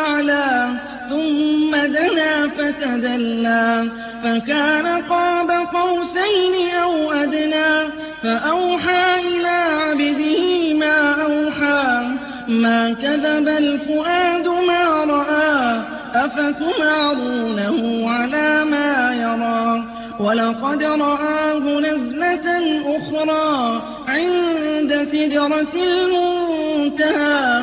الْأَعْلَىٰ ثُمَّ دَنَا فَتَدَلَّىٰ فَكَانَ قَابَ قَوْسَيْنِ أَوْ أَدْنَىٰ فَأَوْحَىٰ إِلَىٰ عَبْدِهِ مَا أَوْحَىٰ مَا كَذَبَ الْفُؤَادُ مَا رَأَىٰ أَفَتُمَارُونَهُ عَلَىٰ مَا يَرَىٰ؟ وَلَقَدْ رَآهُ نَزْلَةً أُخْرَىٰ عِندَ سِدْرَةِ الْمُنتَهَىٰ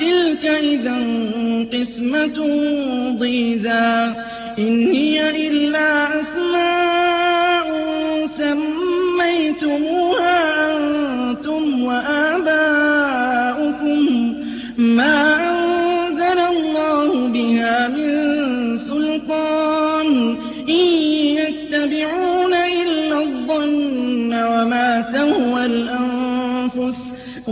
تِلْكَ إِذًا قِسْمَةٌ ضِيزَىٰ. إِنْ هِيَ إِلَّا أَسْمَاءٌ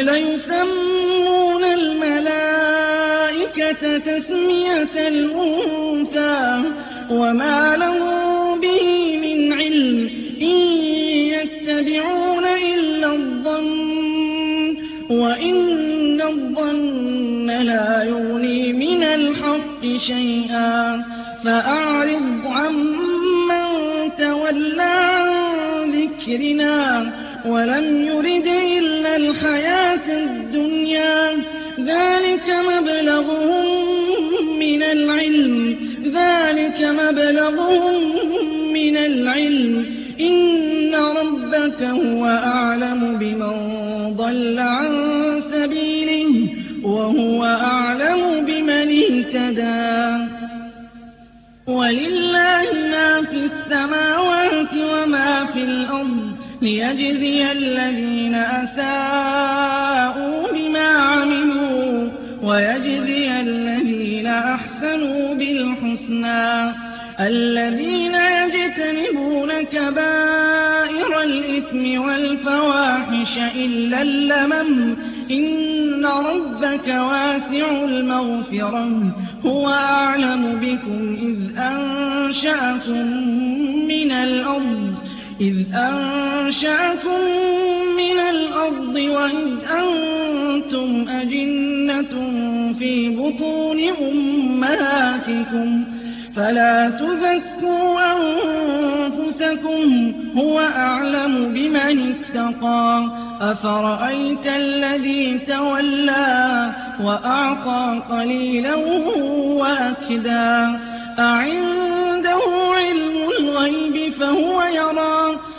لَيُسَمُّونَ الْمَلَائِكَةَ تَسْمِيَةَ الْأُنثَىٰ وَمَا لَهُم بِهِ مِنْ عِلْمٍ ۖ إِن يَتَّبِعُونَ إِلَّا الظَّنَّ وَإِنَّ الظَّنَّ لَا يُغْنِي مِنَ الْحَقِّ شَيْئًا فَأَعْرِضْ عَمَّن تَوَلَّىٰ عَن ذِكْرِنَا وَلَمْ يُرِدْ إِلَّا الْحَيَاةَ الدُّنْيَا. ذَٰلِكَ مَبْلَغُهُم مِّنَ الْعِلْمِ. ذَٰلِكَ مَبْلَغُهُم مِّنَ الْعِلْمِ ۚ. إِنَّ رَبَّكَ هُوَ أَعْلَمُ بِمَن ضَلَّ عَن سَبِيلِهِ وَهُوَ أَعْلَمُ بِمَنِ اهْتَدَىٰ. وَلِلَّهِ مَا فِي السَّمَاوَاتِ لِيَجْزِيَ الَّذِينَ أَسَاءُوا بِمَا عَمِلُوا وَيَجْزِيَ الَّذِينَ أَحْسَنُوا بِالْحُسْنَىٰ. الَّذِينَ يَجْتَنِبُونَ كَبَائِرَ الْإِثْمِ وَالْفَوَاحِشَ إِلَّا اللَّمَمَ ۚ إِنَّ رَبَّكَ وَاسِعُ الْمَغْفِرَةِ ۚ هُوَ أَعْلَمُ بِكُمْ إِذْ أَنشَأَكُم مِّنَ الْأَرْضِ وَإِذْ أَنتُمْ أَجِنَّةٌ فِي بُطُونِ أُمَّهَاتِكُمْ ۖ فَلَا تُزَكُّوا أَنفُسَكُمْ ۖ هُوَ أَعْلَمُ بِمَنِ اتَّقَىٰ أَفَرَأَيْتَ الَّذِي تَوَلَّىٰ وَأَعْطَىٰ قَلِيلًا وَأَكْدَىٰ أَعِندَهُ عِلْمُ الْغَيْبِ فَهُوَ يَرَىٰ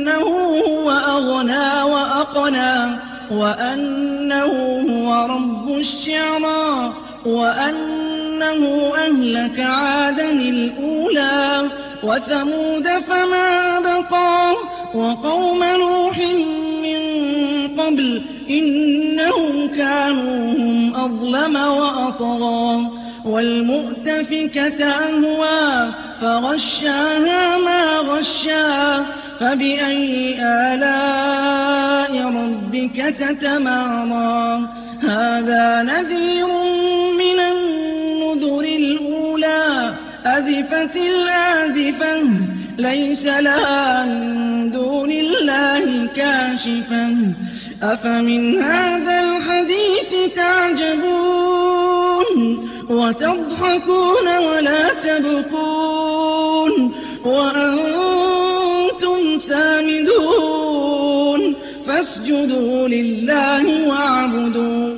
وأنه هو أغنى وأقنى وأنه هو رب الشعرى وأنه أهلك عادا الأولى وثمود فما بقى وقوم نوح من قبل إنهم كانوا هم أظلم وأطغى والمؤتفكة أهوى فغشاها ما غشا. فبأي آلاء ربك تتمارى؟ هذا نذير من النذر الأولى. أزفت الآزفة ليس لها من دون الله كاشفة. أفمن هذا الحديث تعجبون؟ وتضحكون ولا تبكون؟ وأنتم فاسجدوا لله واعبدون